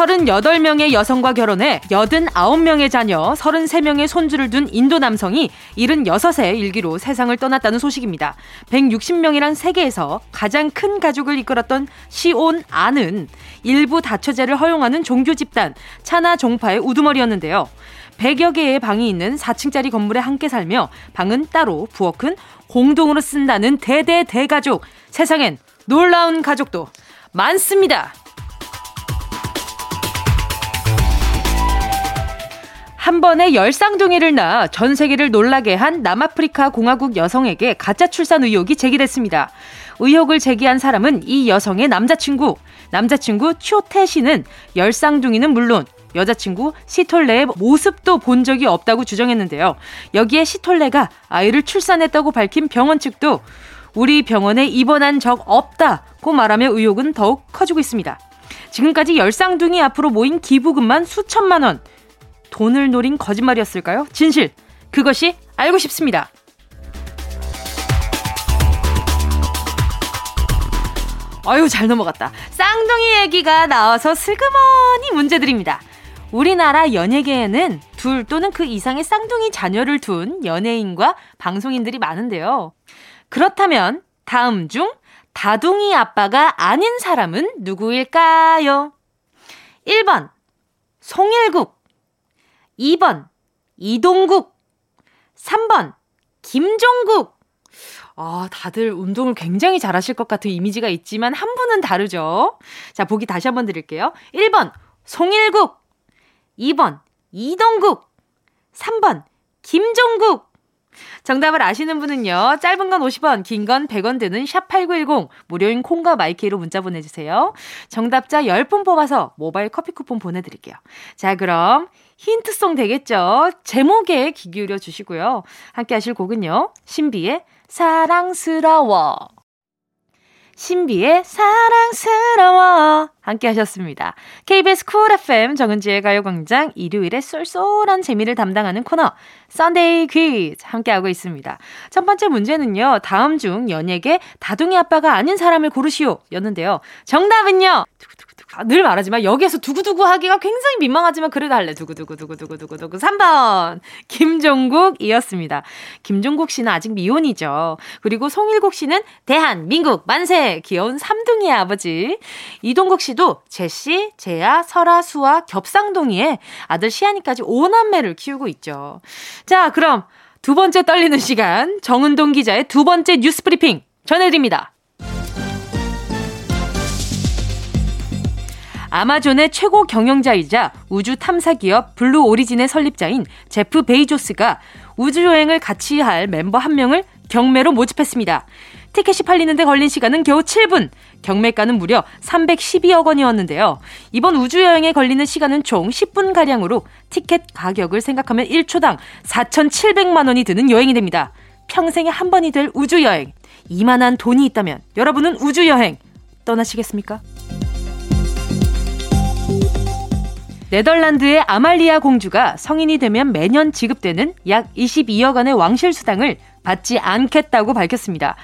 38명의 여성과 결혼해 89명의 자녀, 33명의 손주를 둔 인도 남성이 76세 일기로 세상을 떠났다는 소식입니다. 160명이란 세계에서 가장 큰 가족을 이끌었던 시온 아는 일부 다처제를 허용하는 종교 집단 차나 종파의 우두머리였는데요. 100여 개의 방이 있는 4층짜리 건물에 함께 살며 방은 따로 부엌은 공동으로 쓴다는 대대 대가족. 세상엔 놀라운 가족도 많습니다. 한 번에 열 쌍둥이를 낳아 전 세계를 놀라게 한 남아프리카 공화국 여성에게 가짜 출산 의혹이 제기됐습니다. 의혹을 제기한 사람은 이 여성의 남자친구, 남자친구 초태 씨는 열 쌍둥이는 물론 여자친구 시톨레의 모습도 본 적이 없다고 주장했는데요. 여기에 시톨레가 아이를 출산했다고 밝힌 병원 측도 우리 병원에 입원한 적 없다고 말하며 의혹은 더욱 커지고 있습니다. 지금까지 열쌍둥이 앞으로 모인 기부금만 수천만 원, 돈을 노린 거짓말이었을까요? 진실. 그것이 알고 싶습니다. 아유, 잘 넘어갔다. 쌍둥이 얘기가 나와서 슬그머니 문제 드립니다. 우리나라 연예계에는 둘 또는 그 이상의 쌍둥이 자녀를 둔 연예인과 방송인들이 많은데요. 그렇다면 다음 중 다둥이 아빠가 아닌 사람은 누구일까요? 1번 송일국 2번 이동국 3번 김종국 아, 다들 운동을 굉장히 잘하실 것 같은 이미지가 있지만 한 분은 다르죠. 자, 보기 다시 한번 드릴게요. 1번 송일국 2번 이동국 3번 김종국 정답을 아시는 분은요. 짧은 건 50원, 긴 건 100원 드는 샵8910 무료인 콩과 My K로 문자 보내 주세요. 정답자 10분 뽑아서 모바일 커피 쿠폰 보내 드릴게요. 자, 그럼 힌트 song 되겠죠? 제목에 귀 기울여 주시고요. 함께 하실 곡은요. 신비의 사랑스러워. 신비의 사랑스러워 함께 하셨습니다. KBS Cool FM 정은지의 가요광장 일요일에 쏠쏠한 재미를 담당하는 코너 Sunday 퀴즈 함께하고 있습니다. 첫 번째 문제는요. 다음 중 연예계 다둥이 아빠가 아닌 사람을 고르시오 였는데요. 정답은요. 두구두구 늘 말하지만 여기에서 두구두구 하기가 굉장히 민망하지만 그래도 할래. 두구두구두구두구두구두구. 3번 김종국이었습니다. 김종국 씨는 아직 미혼이죠. 그리고 송일국 씨는 대한, 민국, 만세 귀여운 삼둥이의 아버지. 이동국 씨도 재시, 재아, 설아, 수아, 겹쌍둥이의 아들 시안이까지 5남매를 키우고 있죠. 자, 그럼 두 번째 떨리는 시간 정은동 기자의 두 번째 뉴스 브리핑 전해드립니다. 아마존의 최고 경영자이자 우주 탐사 기업 블루 오리진의 설립자인 제프 베이조스가 우주 여행을 같이 할 멤버 한 명을 경매로 모집했습니다. 티켓이 팔리는데 걸린 시간은 겨우 7분. 경매가는 무려 312억 원이었는데요. 이번 우주 여행에 걸리는 시간은 총 10분 가량으로 티켓 가격을 생각하면 1초당 4,700만 원이 드는 여행이 됩니다. 평생에 한 번이 될 우주 여행. 이만한 돈이 있다면 여러분은 우주 여행 떠나시겠습니까? 네덜란드의 아말리아 공주가 성인이 되면 매년 지급되는 약 22억 원의 왕실 수당을 받지 않겠다고 밝혔습니다.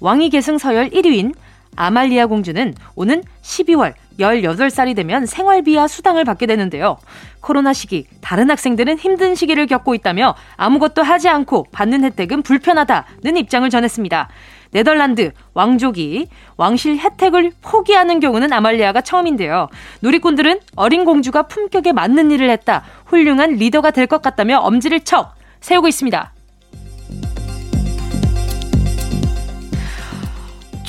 왕위 계승 서열 1위인 아말리아 공주는 오는 12월 18살이 되면 생활비와 수당을 받게 되는데요. 코로나 시기, 다른 학생들은 힘든 시기를 겪고 있다며 아무것도 하지 않고 받는 혜택은 불편하다는 입장을 전했습니다. 네덜란드 왕족이 왕실 혜택을 포기하는 경우는 아말리아가 처음인데요. 누리꾼들은 어린 공주가 품격에 맞는 일을 했다. 훌륭한 리더가 될 것 같다며 엄지를 척 세우고 있습니다.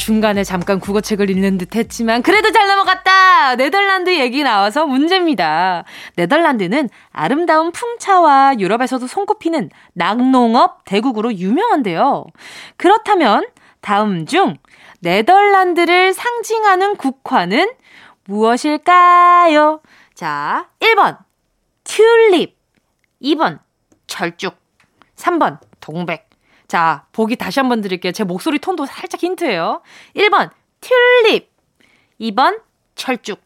중간에 잠깐 국어책을 읽는 듯 했지만 그래도 잘 넘어갔다! 네덜란드 얘기 나와서 문제입니다. 네덜란드는 아름다운 풍차와 유럽에서도 손꼽히는 낙농업 대국으로 유명한데요. 그렇다면 다음 중 네덜란드를 상징하는 국화는 무엇일까요? 자, 1번 튤립 2번 철쭉 3번 동백 자, 보기 다시 한번 드릴게요. 제 목소리 톤도 살짝 힌트예요. 1번 튤립 2번 철쭉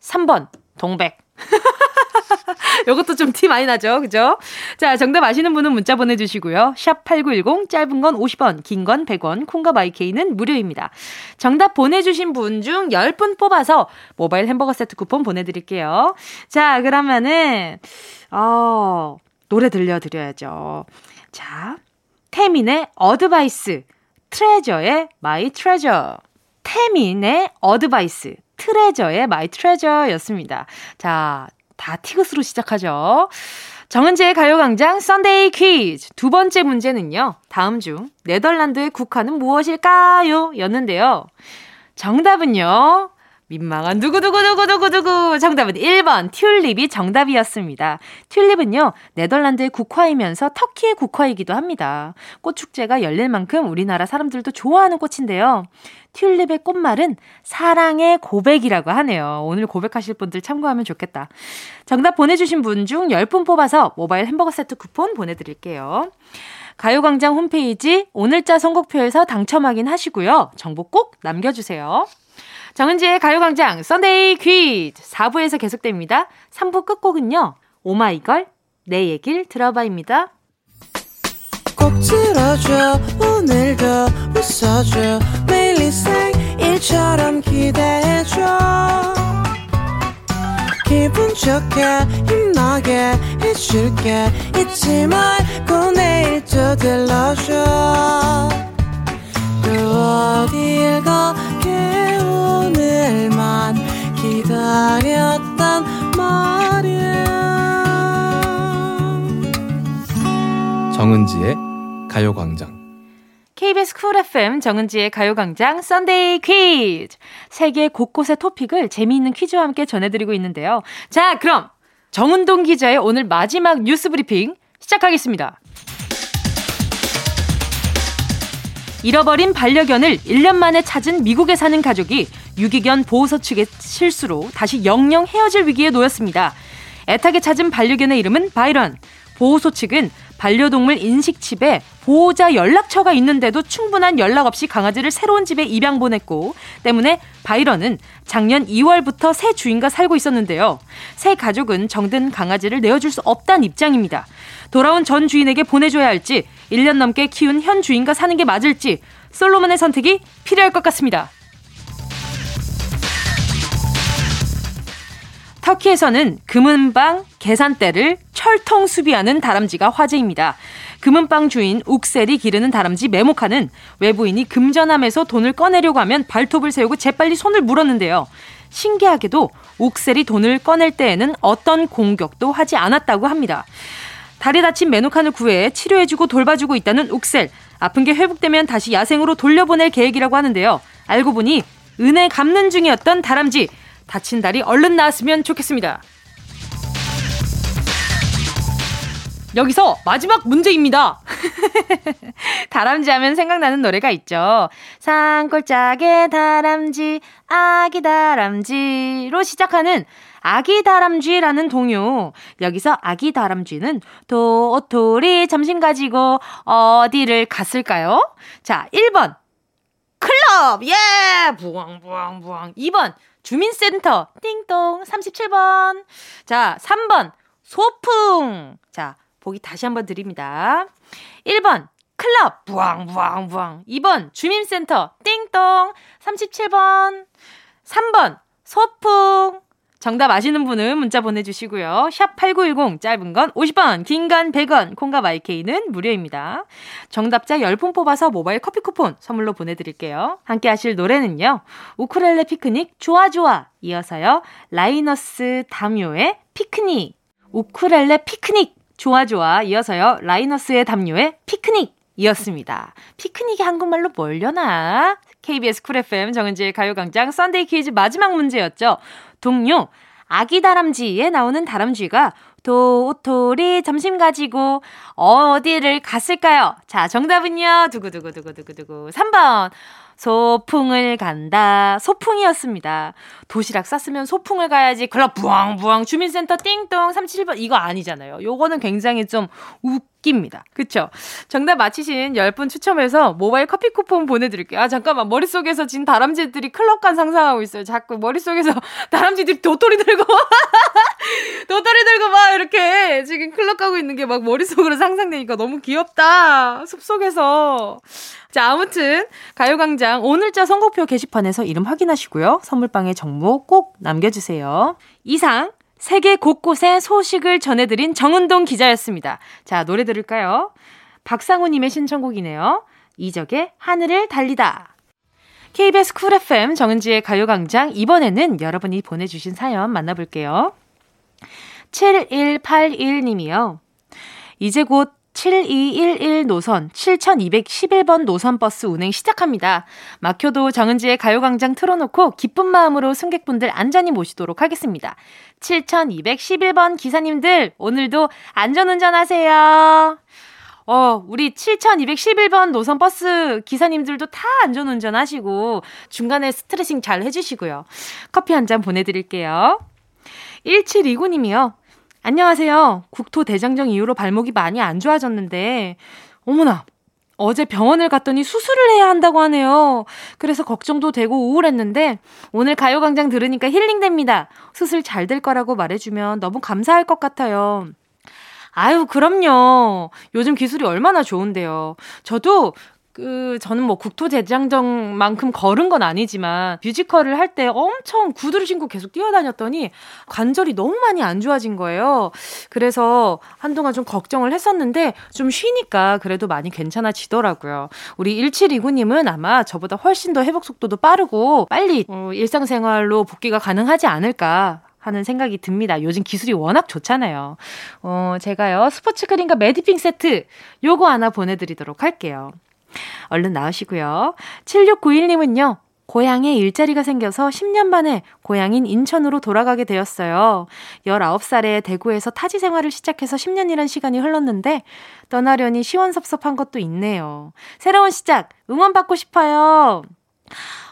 3번 동백 요것도 좀 티 많이 나죠? 그죠? 자, 정답 아시는 분은 문자 보내주시고요. 샵 8910, 짧은 건 50원, 긴 건 100원, 콩과 마이케이는 무료입니다. 정답 보내주신 분 중 10분 뽑아서 모바일 햄버거 세트 쿠폰 보내드릴게요. 자, 그러면은, 어, 노래 들려드려야죠. 자, 태민의 Advice, 트레저의 My Treasure. 태민의 Advice, 트레저의 My Treasure였습니다. 자, 다시 퀴즈로 시작하죠. 정은지의 가요광장 Sunday 퀴즈. 두 번째 문제는요. 다음 중 네덜란드의 국화는 무엇일까요? 였는데요. 정답은요. 민망한 두구두구두구두구두구. 정답은 1번 튤립이 정답이었습니다. 튤립은요, 네덜란드의 국화이면서 터키의 국화이기도 합니다. 꽃 축제가 열릴 만큼 우리나라 사람들도 좋아하는 꽃인데요. 튤립의 꽃말은 사랑의 고백이라고 하네요. 오늘 고백하실 분들 참고하면 좋겠다. 정답 보내주신 분 중 10분 뽑아서 모바일 햄버거 세트 쿠폰 보내드릴게요. 가요광장 홈페이지 오늘자 선곡표에서 당첨 확인하시고요. 정보 꼭 남겨주세요. 정은지의 가요광장 Sunday 퀴즈 4부에서 계속됩니다. 3부 끝곡은요. 오마이걸 내 얘길 들어봐입니다. 꼭 들어줘 오늘도 웃어줘 매일 일처럼 기대해줘 기분 좋게 힘나게 해줄게 잊지 말고 내일 또 들러줘 또 어딜 가 기다렸단 말이야. 정은지의 가요광장. KBS 쿨 FM 정은지의 가요광장 Sunday 퀴즈 세계 곳곳의 토픽을 재미있는 퀴즈와 함께 전해드리고 있는데요. 자 그럼 정은동 기자의 오늘 마지막 뉴스 브리핑 시작하겠습니다. 잃어버린 반려견을 1년 만에 찾은 미국에 사는 가족이 유기견 보호소 측의 실수로 다시 영영 헤어질 위기에 놓였습니다. 애타게 찾은 반려견의 이름은 바이런. 보호소 측은 반려동물 인식칩에 보호자 연락처가 있는데도 충분한 연락 없이 강아지를 새로운 집에 입양 보냈고 때문에 바이런은 작년 2월부터 새 주인과 살고 있었는데요. 새 가족은 정든 강아지를 내어줄 수 없다는 입장입니다. 돌아온 전 주인에게 보내줘야 할지 1년 넘게 키운 현 주인과 사는 게 맞을지 솔로몬의 선택이 필요할 것 같습니다. 터키에서는 금은방 계산대를 철통 수비하는 다람쥐가 화제입니다. 금은방 주인 욱셀이 기르는 다람쥐 메모카는 외부인이 금전함에서 돈을 꺼내려고 하면 발톱을 세우고 재빨리 손을 물었는데요. 신기하게도 욱셀이 돈을 꺼낼 때에는 어떤 공격도 하지 않았다고 합니다. 다리 다친 메노칸을 구해 치료해주고 돌봐주고 있다는 욱셀. 아픈 게 회복되면 다시 야생으로 돌려보낼 계획이라고 하는데요. 알고 보니 은혜 갚는 중이었던 다람쥐. 다친 다리 얼른 나았으면 좋겠습니다. 여기서 마지막 문제입니다. 다람쥐 하면 생각나는 노래가 있죠. 산골짜기의 다람쥐, 아기 다람쥐로 시작하는 아기 다람쥐라는 동요. 여기서 아기 다람쥐는 도토리 점심 가지고 어디를 갔을까요? 자, 1번. 클럽! 예! 부엉부엉부엉. 2번. 주민센터. 띵동. 37번. 자, 3번. 소풍. 자, 보기 다시 한번 드립니다. 1번 클럽 부엉부엉부엉 2번 주민센터 띵동 37번 3번 소풍 정답 아시는 분은 문자 보내주시고요. 샵 8910 짧은 건 50원, 긴 건 100원, 콩과 마이케이는 무료입니다. 정답자 10분 뽑아서 모바일 커피 쿠폰 선물로 보내드릴게요. 함께 하실 노래는요. 우쿨렐레 피크닉 좋아 좋아 이어서요. 라이너스 담요의 피크닉 우쿨렐레 피크닉 좋아 좋아 이어서요. 라이너스의 담요의 피크닉 이었습니다. 피크닉이 한국말로 뭘려나? KBS 쿨 FM 정은지의 가요광장 Sunday 퀴즈 마지막 문제였죠. 동요 아기 다람쥐에 나오는 다람쥐가 도토리 점심 가지고 어디를 갔을까요? 자, 정답은요. 두구두구두구두구두구. 3번. 소풍을 간다. 소풍이었습니다. 도시락 쌌으면 소풍을 가야지. 클럽 부엉부엉 주민센터 띵동 37번 이거 아니잖아요. 요거는 굉장히 좀 웃 깁니다. 그쵸? 정답 맞히신 10분 추첨해서 모바일 커피 쿠폰 보내드릴게요. 아 잠깐만 머릿속에서 진 다람쥐들이 클럽 간 상상하고 있어요. 자꾸 머릿속에서 다람쥐들이 도토리 들고 도토리 들고 막 이렇게 지금 클럽 가고 있는 게 막 머릿속으로 상상되니까 너무 귀엽다. 숲속에서. 자, 아무튼 가요광장 오늘자 선곡표 게시판에서 이름 확인하시고요. 선물방에 정보 꼭 남겨주세요. 이상 세계 곳곳에 소식을 전해드린 정은동 기자였습니다. 자, 노래 들을까요? 박상우님의 신청곡이네요. 이적의 하늘을 달리다. KBS 쿨 FM 정은지의 가요광장 이번에는 여러분이 보내주신 사연 만나볼게요. 7181님이요. 이제 곧 7211 노선 7211번 노선 버스 운행 시작합니다. 막혀도 정은지의 가요광장 틀어놓고 기쁜 마음으로 승객분들 안전히 모시도록 하겠습니다. 7211번 기사님들 오늘도 안전운전 하세요. 어, 우리 7211번 노선 버스 기사님들도 다 안전운전 하시고 중간에 스트레칭 잘 해주시고요. 커피 한 잔 보내드릴게요. 1729님이요. 안녕하세요. 국토 대장정 이후로 발목이 많이 안 좋아졌는데, 어머나, 어제 병원을 갔더니 수술을 해야 한다고 하네요. 그래서 걱정도 되고 우울했는데, 오늘 가요광장 들으니까 힐링됩니다. 수술 잘 될 거라고 말해주면 너무 감사할 것 같아요. 아유, 그럼요. 요즘 기술이 얼마나 좋은데요. 저도 그 저는 뭐 국토대장정만큼 걸은 건 아니지만 뮤지컬을 할 때 엄청 구두를 신고 계속 뛰어다녔더니 관절이 너무 많이 안 좋아진 거예요. 그래서 한동안 좀 걱정을 했었는데 좀 쉬니까 그래도 많이 괜찮아지더라고요. 우리 1729님은 아마 저보다 훨씬 더 회복 속도도 빠르고 빨리 어, 일상생활로 복귀가 가능하지 않을까 하는 생각이 듭니다. 요즘 기술이 워낙 좋잖아요. 어, 제가요, 스포츠 크림과 매디핑 세트 요거 하나 보내드리도록 할게요. 얼른 나으시고요. 7691님은요. 고향에 일자리가 생겨서 10년 만에 고향인 인천으로 돌아가게 되었어요. 19살에 대구에서 타지 생활을 시작해서 10년이란 시간이 흘렀는데 떠나려니 시원섭섭한 것도 있네요. 새로운 시작 응원받고 싶어요.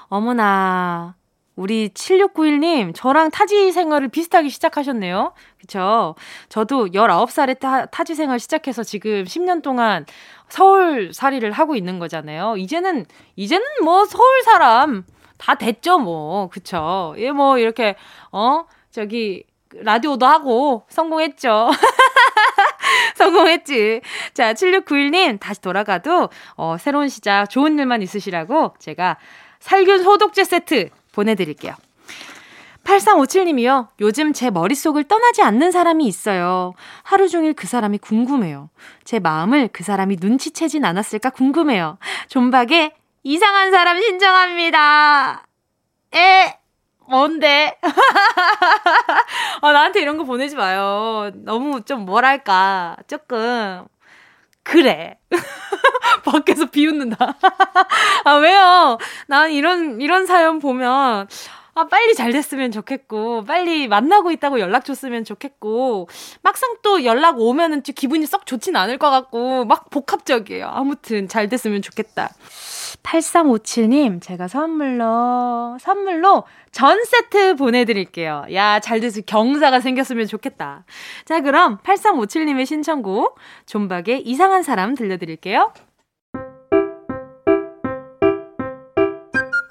어머나 우리 7691님, 저랑 타지 생활을 비슷하게 시작하셨네요. 그쵸? 저도 19살에 타, 타지 생활 시작해서 지금 10년 동안 서울 살이를 하고 있는 거잖아요. 이제는, 이제는 뭐 서울 사람 다 됐죠, 뭐. 그쵸? 예, 뭐, 이렇게, 어, 저기, 라디오도 하고 성공했죠. 성공했지. 자, 7691님, 다시 돌아가도, 어, 새로운 시작, 좋은 일만 있으시라고 제가 살균 소독제 세트 보내드릴게요. 8357님이요. 요즘 제 머릿속을 떠나지 않는 사람이 있어요. 하루 종일 그 사람이 궁금해요. 제 마음을 그 사람이 눈치채진 않았을까 궁금해요. 존박에 이상한 사람 신청합니다. 에, 뭔데? 아, 나한테 이런 거 보내지 마요. 너무 좀 뭐랄까. 조금. 그래. 밖에서 비웃는다. 아, 왜요? 난 이런, 이런 사연 보면, 아, 빨리 잘 됐으면 좋겠고, 빨리 만나고 있다고 연락 줬으면 좋겠고, 막상 또 연락 오면은 기분이 썩 좋진 않을 것 같고, 막 복합적이에요. 아무튼 잘 됐으면 좋겠다. 8357님, 제가 선물로, 선물로 전 세트 보내드릴게요. 야, 잘 돼서 경사가 생겼으면 좋겠다. 자, 그럼 8357님의 신청곡, 존박의 이상한 사람 들려드릴게요.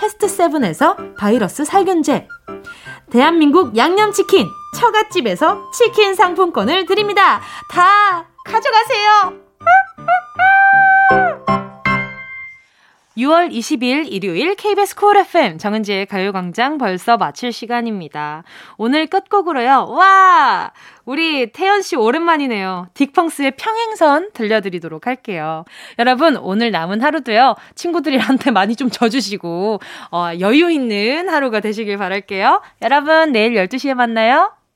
패스트 세븐에서 바이러스 살균제 대한민국 양념치킨 처갓집에서 치킨 상품권을 드립니다. 다 가져가세요. 6월 20일 일요일 KBS 쿨 FM 정은지의 가요광장 벌써 마칠 시간입니다. 오늘 끝곡으로요. 와! 우리 태연 씨 오랜만이네요. 딕펑스의 평행선 들려드리도록 할게요. 여러분, 오늘 남은 하루도요. 친구들이한테 많이 좀 져주시고, 어, 여유 있는 하루가 되시길 바랄게요. 여러분, 내일 12시에 만나요.